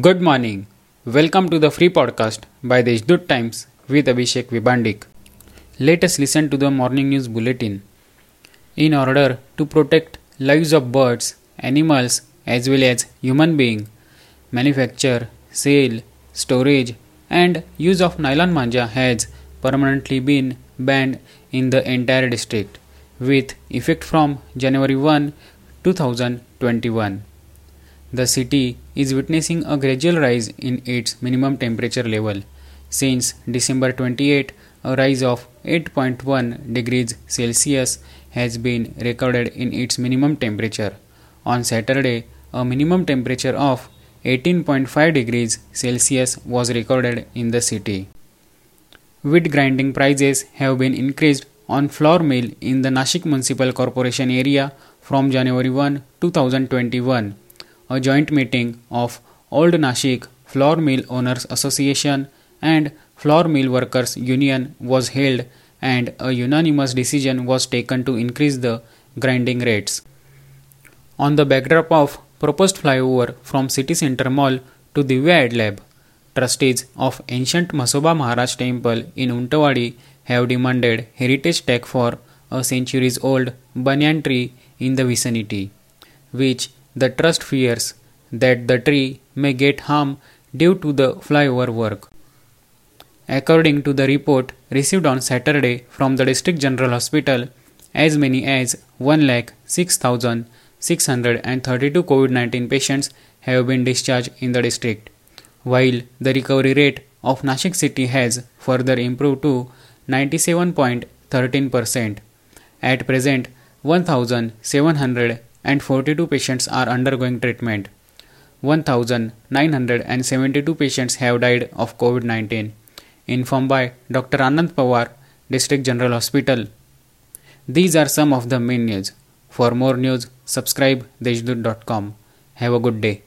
Good morning. Welcome to the free podcast by the Deshdoot Times with Abhishek Vibandik. Let us listen to the morning news bulletin. In order to protect lives of birds, animals as well as human being, manufacture, sale, storage and use of nylon manja has permanently been banned in the entire district with effect from January 1, 2021. The city is witnessing a gradual rise in its minimum temperature level. Since December 28, a rise of 8.1 degrees Celsius has been recorded in its minimum temperature. On Saturday, a minimum temperature of 18.5 degrees Celsius was recorded in the city. Wheat grinding prices have been increased on flour mill in the Nashik Municipal Corporation area from January 1, 2021 a joint meeting of Old Nashik Flour Mill Owners Association and Flour Mill Workers Union was held and a unanimous decision was taken to increase the grinding rates. On the backdrop of proposed flyover from City Center Mall to Divya Lab, trustees of ancient Masoba Maharaj Temple in Untawadi have demanded heritage tag for a centuries old banyan tree in the vicinity, which the trust fears that the tree may get harm due to the flyover work. According to the report received on Saturday from the District General Hospital, as many as 1,06,632 COVID 19 patients have been discharged in the district, while the recovery rate of Nashik city has further improved to 97.13%. At present, 1,700 and 42 patients are undergoing treatment. 1,972 patients have died of COVID 19, informed by Dr. Anand Pawar, District General Hospital. These are some of the main news. For more news, subscribe deshdoot.com. Have a good day.